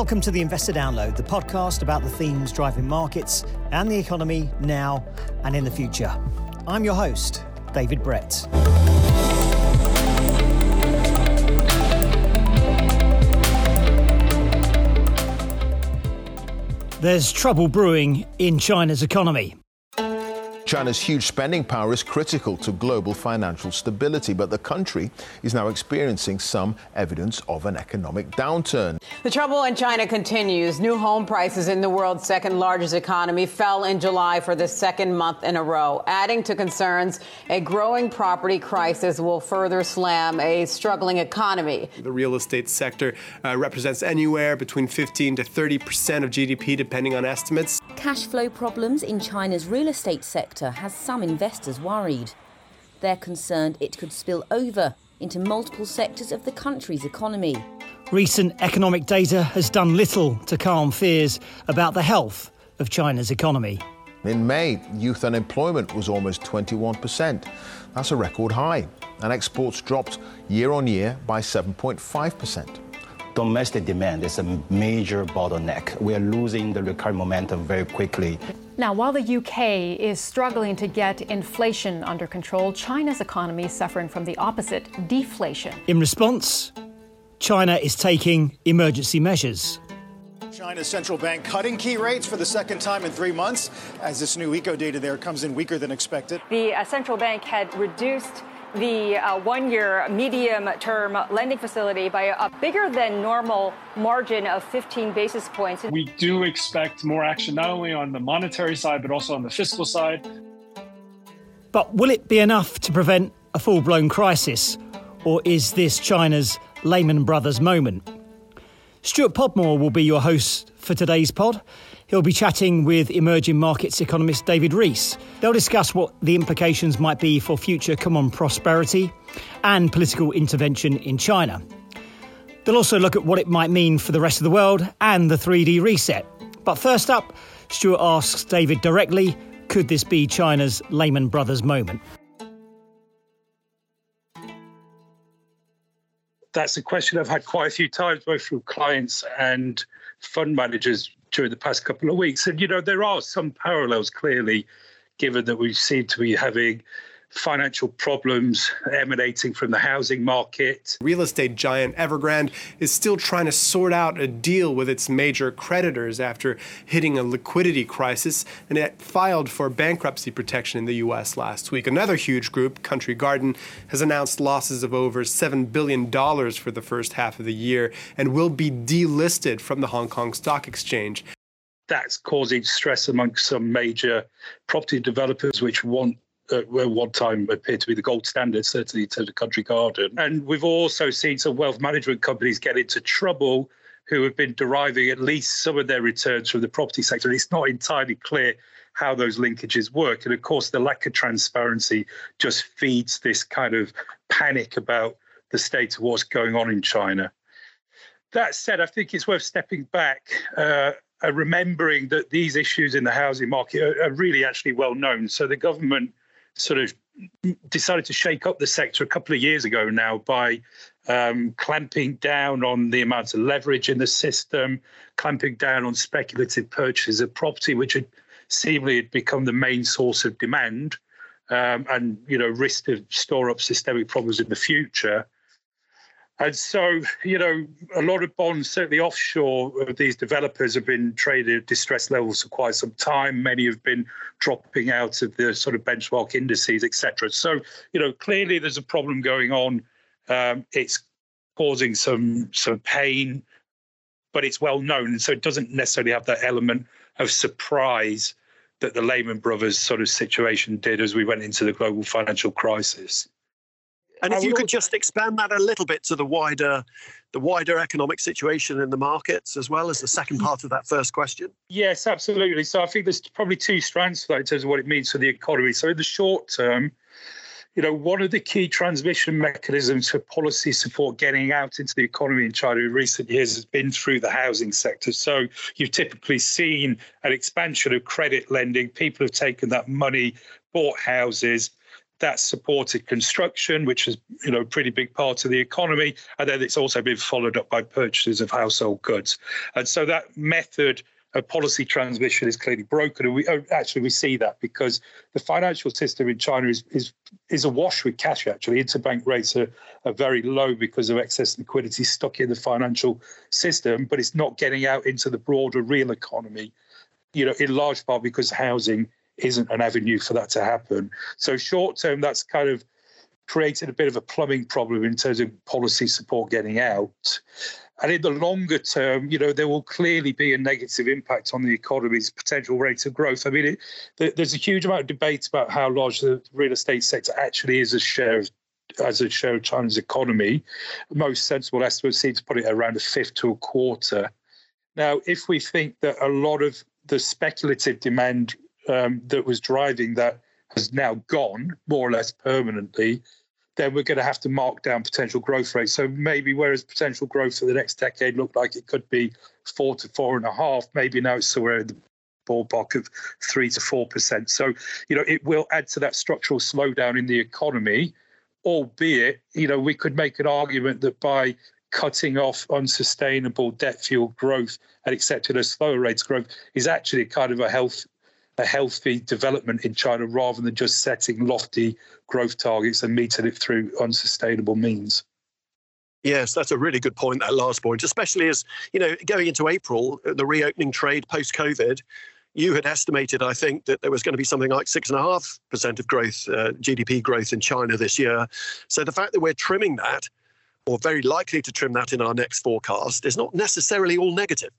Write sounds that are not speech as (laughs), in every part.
Welcome to the Investor Download, the podcast about the themes driving markets and the economy now and in the future. I'm your host, David Brett. There's trouble brewing in China's economy. China's huge spending power is critical to global financial stability, but the country is now experiencing some evidence of an economic downturn. The trouble in China continues. New home prices in the world's second largest economy fell in July for the second month in a row, adding to concerns a growing property crisis will further slam a struggling economy. The real estate sector uh, represents anywhere between 15 to 30 percent of GDP, depending on estimates. Cash flow problems in China's real estate sector sector has some investors worried. They're concerned it could spill over into multiple sectors of the country's economy. Recent economic data has done little to calm fears about the health of China's economy. In May, youth unemployment was almost 21%. That's a record high. And exports dropped year on year by 7.5% domestic demand is a major bottleneck. We are losing the recovery momentum very quickly. Now, while the UK is struggling to get inflation under control, China's economy is suffering from the opposite deflation. In response, China is taking emergency measures. China's central bank cutting key rates for the second time in three months as this new eco data there comes in weaker than expected. The uh, central bank had reduced the uh, one year medium term lending facility by a bigger than normal margin of 15 basis points. We do expect more action not only on the monetary side, but also on the fiscal side. But will it be enough to prevent a full blown crisis? Or is this China's Lehman Brothers moment? Stuart Podmore will be your host for today's pod. He'll be chatting with emerging markets economist David Rees. They'll discuss what the implications might be for future common prosperity and political intervention in China. They'll also look at what it might mean for the rest of the world and the 3D reset. But first up, Stuart asks David directly could this be China's Lehman Brothers moment? That's a question I've had quite a few times, both from clients and fund managers during the past couple of weeks. And, you know, there are some parallels clearly, given that we seem to be having financial problems emanating from the housing market. Real estate giant Evergrande is still trying to sort out a deal with its major creditors after hitting a liquidity crisis, and it filed for bankruptcy protection in the US last week. Another huge group, Country Garden, has announced losses of over $7 billion for the first half of the year and will be delisted from the Hong Kong Stock Exchange that's causing stress amongst some major property developers which want uh, one time appeared to be the gold standard, certainly to the country garden. And we've also seen some wealth management companies get into trouble who have been deriving at least some of their returns from the property sector. And it's not entirely clear how those linkages work. And of course, the lack of transparency just feeds this kind of panic about the state of what's going on in China. That said, I think it's worth stepping back. Uh, remembering that these issues in the housing market are, are, really actually well known. So the government sort of decided to shake up the sector a couple of years ago now by um, clamping down on the amount of leverage in the system, clamping down on speculative purchases of property, which had seemingly had become the main source of demand, um, and you know risk to store up systemic problems in the future. And so, you know, a lot of bonds, certainly offshore, of these developers have been traded at distress levels for quite some time. Many have been dropping out of the sort of benchmark indices, etc. So, you know, clearly there's a problem going on. Um, it's causing some some pain, but it's well known, and so it doesn't necessarily have that element of surprise that the Lehman Brothers sort of situation did as we went into the global financial crisis. And if you could just expand that a little bit to the wider, the wider economic situation in the markets, as well as the second part of that first question. Yes, absolutely. So I think there's probably two strands to that in terms of what it means for the economy. So in the short term, you know, one of the key transmission mechanisms for policy support getting out into the economy in China in recent years has been through the housing sector. So you've typically seen an expansion of credit lending. People have taken that money, bought houses, that supported construction, which is you know a pretty big part of the economy, and then it's also been followed up by purchases of household goods, and so that method of policy transmission is clearly broken, and we oh, actually we see that because the financial system in China is is is awash with cash. Actually, interbank rates are, are very low because of excess liquidity stuck in the financial system, but it's not getting out into the broader real economy. You know, in large part because housing isn't an avenue for that to happen. So short term, that's kind of created a bit of a plumbing problem in terms of policy support getting out. And in the longer term, you know, there will clearly be a negative impact on the economy's potential rate of growth. I mean, it, there's a huge amount of debate about how large the real estate sector actually is as share of as a share of China's economy. Most sensible estimates seem to put it around a fifth to a quarter. Now, if we think that a lot of the speculative demand um, that was driving that has now gone more or less permanently, then we're going to have to mark down potential growth rates. So maybe whereas potential growth for the next decade looked like it could be four to four and a half, maybe now it's somewhere in the ballpark of three to four percent. So you know it will add to that structural slowdown in the economy, albeit you know we could make an argument that by cutting off unsustainable debt fueled growth and accepting a slower rate of growth is actually kind of a health a healthy development in China rather than just setting lofty growth targets and meeting it through unsustainable means. Yes, that's a really good point, that last point, especially as, you know, going into April, the reopening trade post COVID, you had estimated, I think, that there was going to be something like 6.5% of growth, uh, GDP growth in China this year. So the fact that we're trimming that, or very likely to trim that in our next forecast, is not necessarily all negative.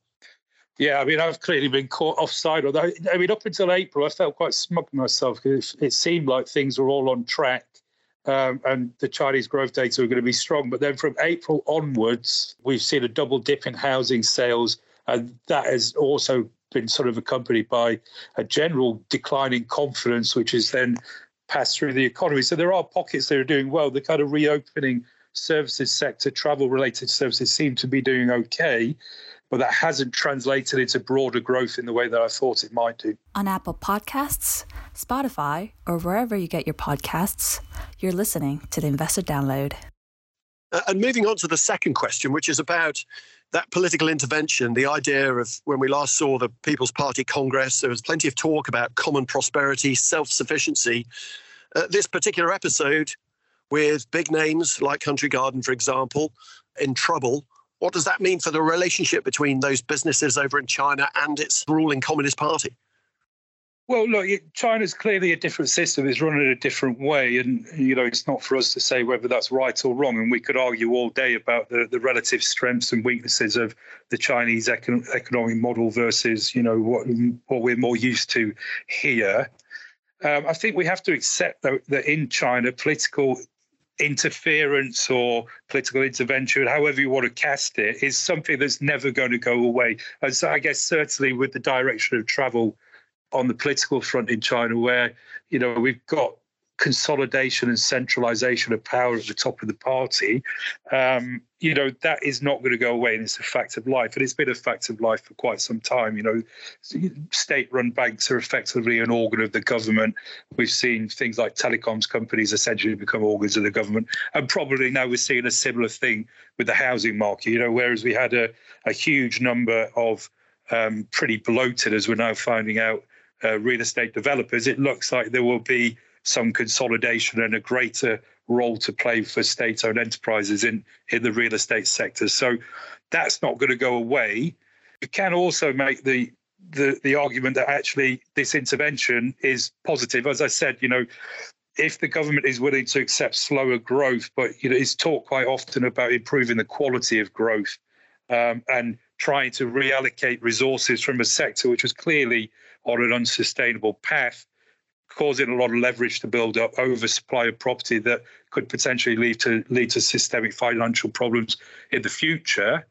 Yeah, I mean, I've clearly been caught offside. Although, I mean, up until April, I felt quite smug myself because it seemed like things were all on track um, and the Chinese growth data were going to be strong. But then from April onwards, we've seen a double dip in housing sales, and that has also been sort of accompanied by a general decline in confidence, which is then passed through the economy. So there are pockets that are doing well. The kind of reopening services sector, travel related services seem to be doing okay but that hasn't translated into broader growth in the way that I thought it might do. On Apple Podcasts, Spotify, or wherever you get your podcasts, you're listening to the Investor Download. Uh, and moving on to the second question, which is about that political intervention, the idea of when we last saw the People's Party Congress, there was plenty of talk about common prosperity, self sufficiency. Uh, this particular episode, with big names like Country Garden, for example, in trouble, what does that mean for the relationship between those businesses over in China and its ruling Communist Party? Well, look, China's clearly a different system. It's run in a different way. And, you know, it's not for us to say whether that's right or wrong. And we could argue all day about the, the relative strengths and weaknesses of the Chinese econ- economic model versus, you know, what, what we're more used to here. Um, I think we have to accept that, that in China, political interference or political intervention, however you want to cast it, is something that's never going to go away. And so I guess certainly with the direction of travel on the political front in China, where you know we've got consolidation and centralization of power at the top of the party, um, you know, that is not going to go away. And it's a fact of life. And it's been a fact of life for quite some time. You know, state run banks are effectively an organ of the government. We've seen things like telecoms companies essentially become organs of the government. And probably now we're seeing a similar thing with the housing market, you know, whereas we had a, a huge number of um, pretty bloated, as we're now finding out, uh, real estate developers, it looks like there will be some consolidation and a greater role to play for state-owned enterprises in in the real estate sector. So that's not going to go away. You can also make the the the argument that actually this intervention is positive. As I said, you know, if the government is willing to accept slower growth, but you know, it's talked quite often about improving the quality of growth um, and trying to reallocate resources from a sector which was clearly on an unsustainable path causing a lot of leverage to build up oversupply of property that could potentially lead to lead to systemic financial problems in the future.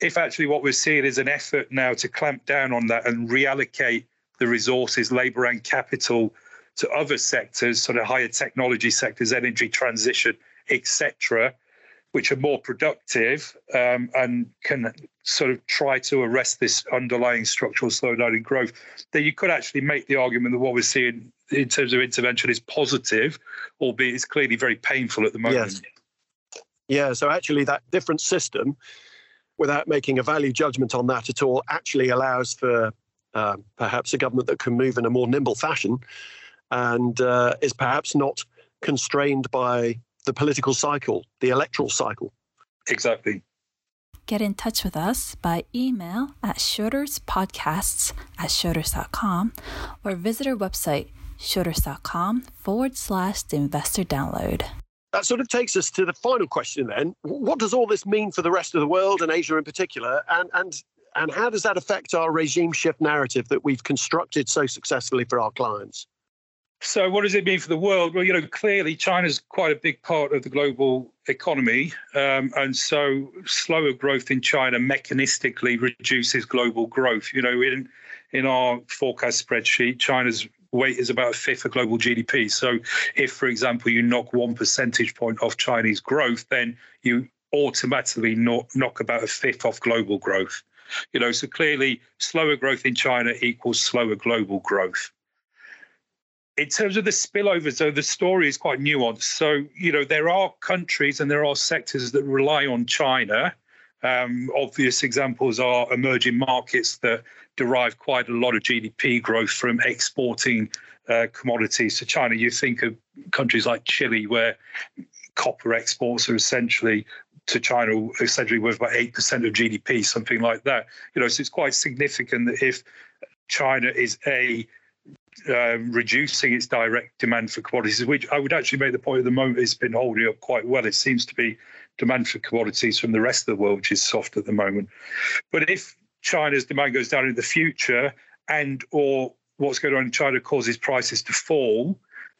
If actually what we're seeing is an effort now to clamp down on that and reallocate the resources, labour and capital to other sectors, sort of higher technology sectors, energy transition, etc., which are more productive um, and can sort of try to arrest this underlying structural slowdown in growth, then you could actually make the argument that what we're seeing in terms of intervention is positive, albeit it's clearly very painful at the moment. Yes. Yeah, so actually, that different system, without making a value judgment on that at all, actually allows for uh, perhaps a government that can move in a more nimble fashion and uh, is perhaps not constrained by the political cycle, the electoral cycle. Exactly. Get in touch with us by email at schroderspodcasts at schroders.com or visit our website, schroders.com forward slash the investor download. That sort of takes us to the final question then. What does all this mean for the rest of the world and Asia in particular? And, and, and how does that affect our regime shift narrative that we've constructed so successfully for our clients? So, what does it mean for the world? Well, you know, clearly China's quite a big part of the global economy. Um, and so, slower growth in China mechanistically reduces global growth. You know, in, in our forecast spreadsheet, China's weight is about a fifth of global GDP. So, if, for example, you knock one percentage point off Chinese growth, then you automatically knock, knock about a fifth off global growth. You know, so clearly, slower growth in China equals slower global growth in terms of the spillovers, though, the story is quite nuanced. So, you know, there are countries and there are sectors that rely on China. Um, obvious examples are emerging markets that derive quite a lot of GDP growth from exporting uh, commodities to China. You think of countries like Chile, where copper exports are essentially to China essentially worth about eight percent of GDP, something like that. You know, so it's quite significant that if China is a um, reducing its direct demand for commodities, which I would actually make the point at the moment has been holding up quite well. It seems to be demand for commodities from the rest of the world, which is soft at the moment. But if China's demand goes down in the future, and or what's going on in China causes prices to fall,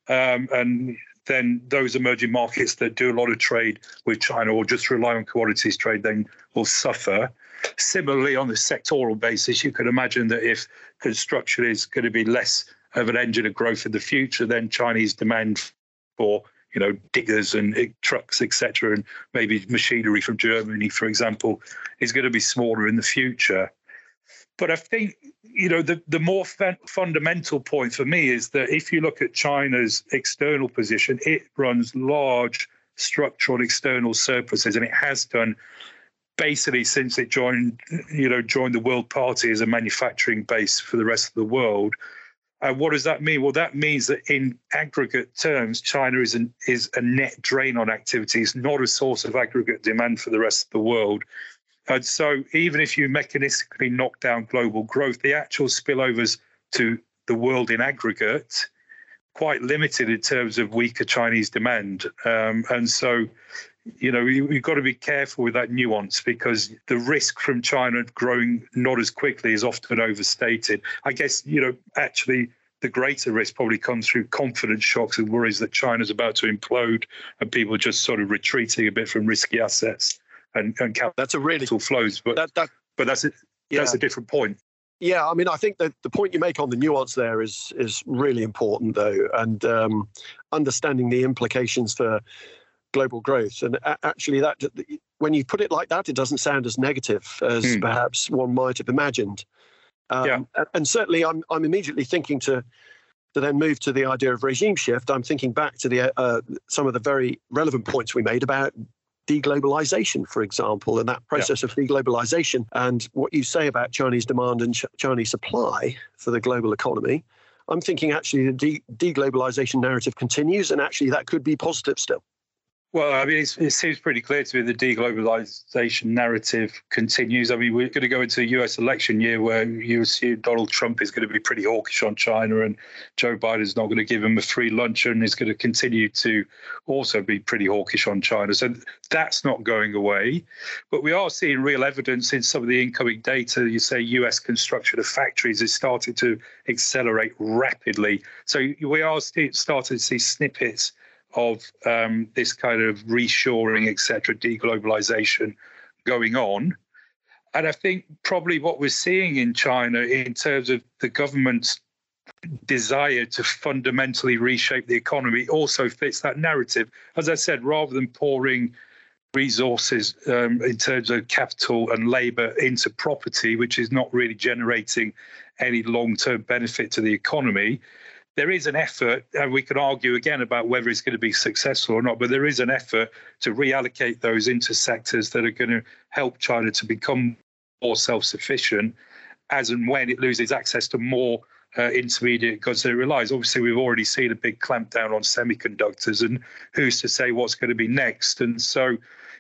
um, and then those emerging markets that do a lot of trade with China or just rely on commodities trade then will suffer. Similarly, on the sectoral basis, you could imagine that if construction is going to be less of an engine of growth in the future, then Chinese demand for you know diggers and eh, trucks, etc., and maybe machinery from Germany, for example, is going to be smaller in the future. But I think you know the the more fundamental point for me is that if you look at China's external position, it runs large structural external surpluses, and it has done basically since it joined you know joined the World Party as a manufacturing base for the rest of the world. Uh, what does that mean? Well, that means that in aggregate terms, China is, an, is a net drain on activities, not a source of aggregate demand for the rest of the world. And so, even if you mechanistically knock down global growth, the actual spillovers to the world in aggregate quite limited in terms of weaker Chinese demand. Um, and so, you know, you, have got to be careful with that nuance because the risk from China growing not as quickly is often overstated. I guess, you know, actually the greater risk probably comes through confidence shocks and worries that China's about to implode and people just sort of retreating a bit from risky assets and, and capital that's a really flows. But that, that but that's a, yeah. that's a different point. Yeah, I mean, I think that the point you make on the nuance there is is really important, though, and um, understanding the implications for global growth. And actually, that when you put it like that, it doesn't sound as negative as hmm. perhaps one might have imagined. Um, yeah. And certainly, I'm I'm immediately thinking to to then move to the idea of regime shift. I'm thinking back to the uh, some of the very relevant points we made about deglobalization, for example, and that process yeah. of deglobalization and what you say about Chinese demand and ch- Chinese supply for the global economy. I'm thinking actually the de- deglobalization narrative continues, and actually that could be positive still. Well, I mean, it seems pretty clear to me the deglobalization narrative continues. I mean, we're going to go into a US election year where you assume Donald Trump is going to be pretty hawkish on China and Joe Biden's not going to give him a free lunch and is going to continue to also be pretty hawkish on China. So that's not going away. But we are seeing real evidence in some of the incoming data. You say US construction of factories is starting to accelerate rapidly. So we are starting to see snippets of um, this kind of reshoring, etc., deglobalization going on. And I think probably what we're seeing in China in terms of the government's desire to fundamentally reshape the economy also fits that narrative. As I said, rather than pouring resources um, in terms of capital and labour into property, which is not really generating any long term benefit to the economy. There is an effort, and we can argue again about whether it's going to be successful or not, but there is an effort to reallocate those into sectors that are going to help China to become more self sufficient as and when it loses access to more uh, intermediate goods that it relies. Obviously, we've already seen a big clampdown on semiconductors, and who's to say what's going to be next? And so,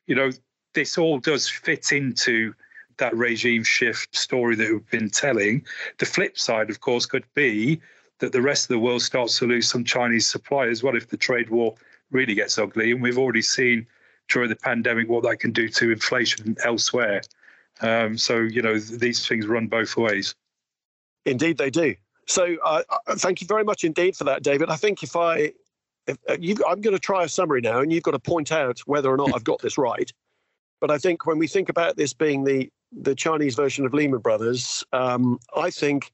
you know, this all does fit into that regime shift story that we've been telling. The flip side, of course, could be that the rest of the world starts to lose some Chinese supply as well if the trade war really gets ugly. And we've already seen during the pandemic what that can do to inflation elsewhere. Um, so, you know, these things run both ways. Indeed, they do. So, uh, uh thank you very much indeed for that, David. I think if I, if, uh, I'm going to try a summary now, and you've got to point out whether or not I've got this right. (laughs) But I think when we think about this being the the Chinese version of Lehman Brothers, um, I think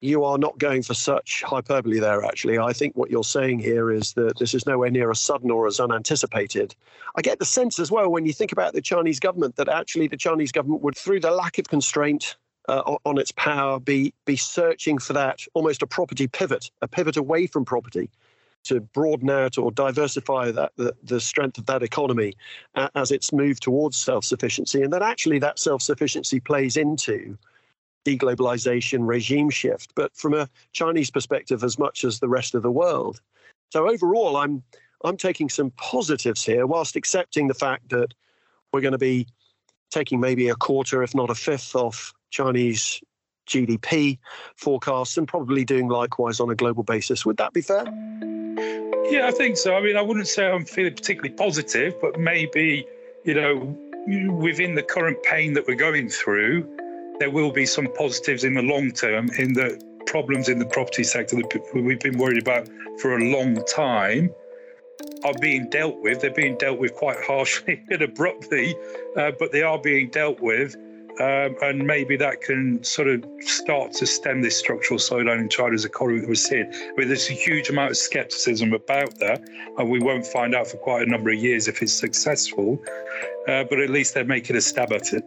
you are not going for such hyperbole there, actually. I think what you're saying here is that this is nowhere near as sudden or as unanticipated. I get the sense as well when you think about the Chinese government that actually the Chinese government would, through the lack of constraint uh, on its power, be, be searching for that almost a property pivot, a pivot away from property to broaden out or diversify that the, the strength of that economy uh, as it's moved towards self-sufficiency and that actually that self-sufficiency plays into deglobalization regime shift. But from a chinese perspective as much as the rest of the world. So overall i'm i'm taking some positives here whilst accepting the fact that we're going to be taking maybe a quarter if not a fifth off chinese gdp forecasts and probably doing likewise on a global basis. Would that be fair? Yeah, I think so. I mean, I wouldn't say I'm feeling particularly positive, but maybe, you know, within the current pain that we're going through, there will be some positives in the long term in the problems in the property sector that we've been worried about for a long time are being dealt with. They're being dealt with quite harshly (laughs) and abruptly, uh, but they are being dealt with. Um, and maybe that can sort of start to stem this structural slowdown in China's economy that we're seeing. Mean, there's a huge amount of skepticism about that, and we won't find out for quite a number of years if it's successful. Uh, but at least they're making a stab at it.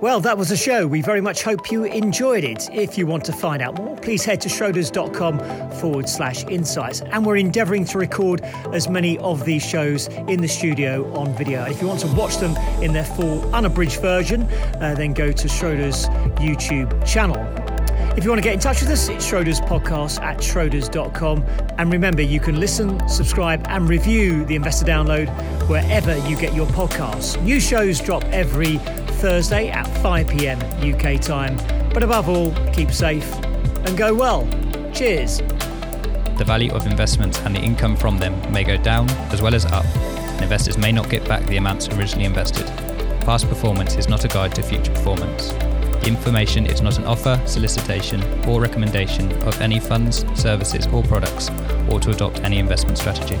Well, that was the show. We very much hope you enjoyed it. If you want to find out more, please head to schroders.com forward slash insights. And we're endeavouring to record as many of these shows in the studio on video. If you want to watch them in their full unabridged version, uh, then go to Schroders YouTube channel. If you want to get in touch with us, it's Schroders Podcast at Schroders.com. And remember, you can listen, subscribe, and review the Investor Download wherever you get your podcasts. New shows drop every Thursday at 5 pm UK time. But above all, keep safe and go well. Cheers. The value of investments and the income from them may go down as well as up, investors may not get back the amounts originally invested. Past performance is not a guide to future performance. Information is not an offer, solicitation, or recommendation of any funds, services, or products, or to adopt any investment strategy.